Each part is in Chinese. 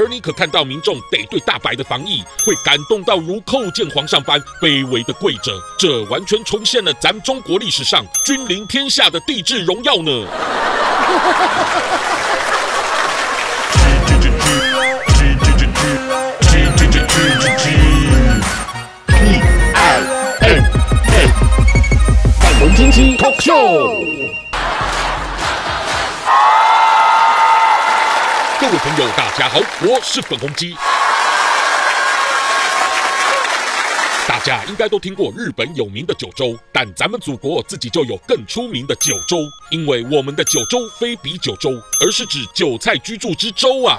而你可看到民众得对大白的防疫，会感动到如叩见皇上般卑微的跪着，这完全重现了咱中国历史上君临天下的帝制荣耀呢。Talk Show，各位朋友，大家好，我是粉红鸡。大家应该都听过日本有名的九州，但咱们祖国自己就有更出名的九州，因为我们的九州非比九州，而是指韭菜居住之州啊。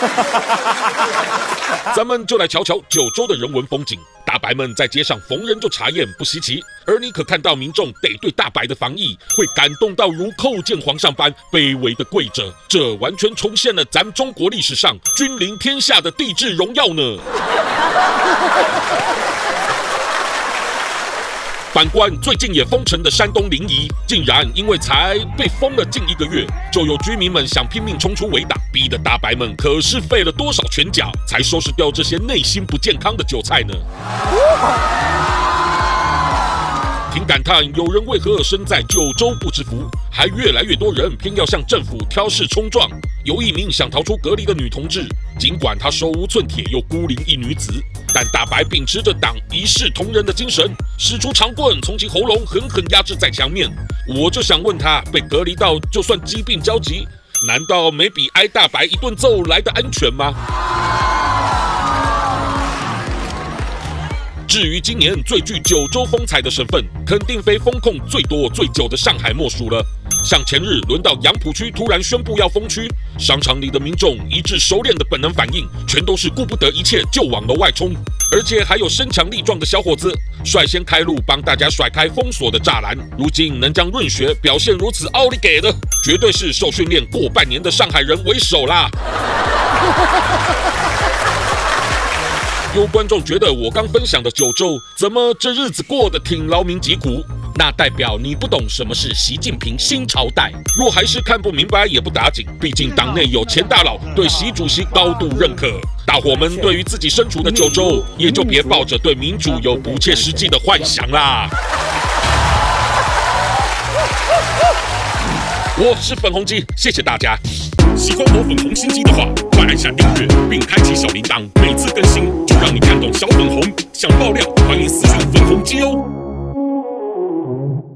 咱们就来瞧瞧九州的人文风景。大白们在街上逢人就查验，不稀奇。而你可看到民众得对大白的防疫，会感动到如叩见皇上般卑微的跪着，这完全重现了咱们中国历史上君临天下的帝制荣耀呢。反观最近也封城的山东临沂，竟然因为才被封了近一个月，就有居民们想拼命冲出围挡，逼得大白们可是费了多少拳脚才收拾掉这些内心不健康的韭菜呢？感叹，有人为何身在九州不知福，还越来越多人偏要向政府挑事冲撞。有一名想逃出隔离的女同志，尽管她手无寸铁又孤零一女子，但大白秉持着党一视同仁的精神，使出长棍从其喉咙狠狠压制在墙面。我就想问她，被隔离到就算疾病交集，难道没比挨大白一顿揍来的安全吗？至于今年最具九州风采的省份，肯定非风控最多最久的上海莫属了。像前日轮到杨浦区突然宣布要封区，商场里的民众一致熟练的本能反应，全都是顾不得一切就往楼外冲，而且还有身强力壮的小伙子率先开路帮大家甩开封锁的栅栏。如今能将润学表现如此奥利给的，绝对是受训练过半年的上海人为首啦。有观众觉得我刚分享的九州怎么这日子过得挺劳民疾苦？那代表你不懂什么是习近平新朝代。若还是看不明白也不打紧，毕竟党内有钱大佬对习主席高度认可。大伙们对于自己身处的九州，也就别抱着对民主有不切实际的幻想啦。我是粉红鸡，谢谢大家。喜欢我粉红心机的话，快按下订阅并开启小铃铛，每次更新就让你看懂小粉红。想爆料，欢迎私信粉红机哦。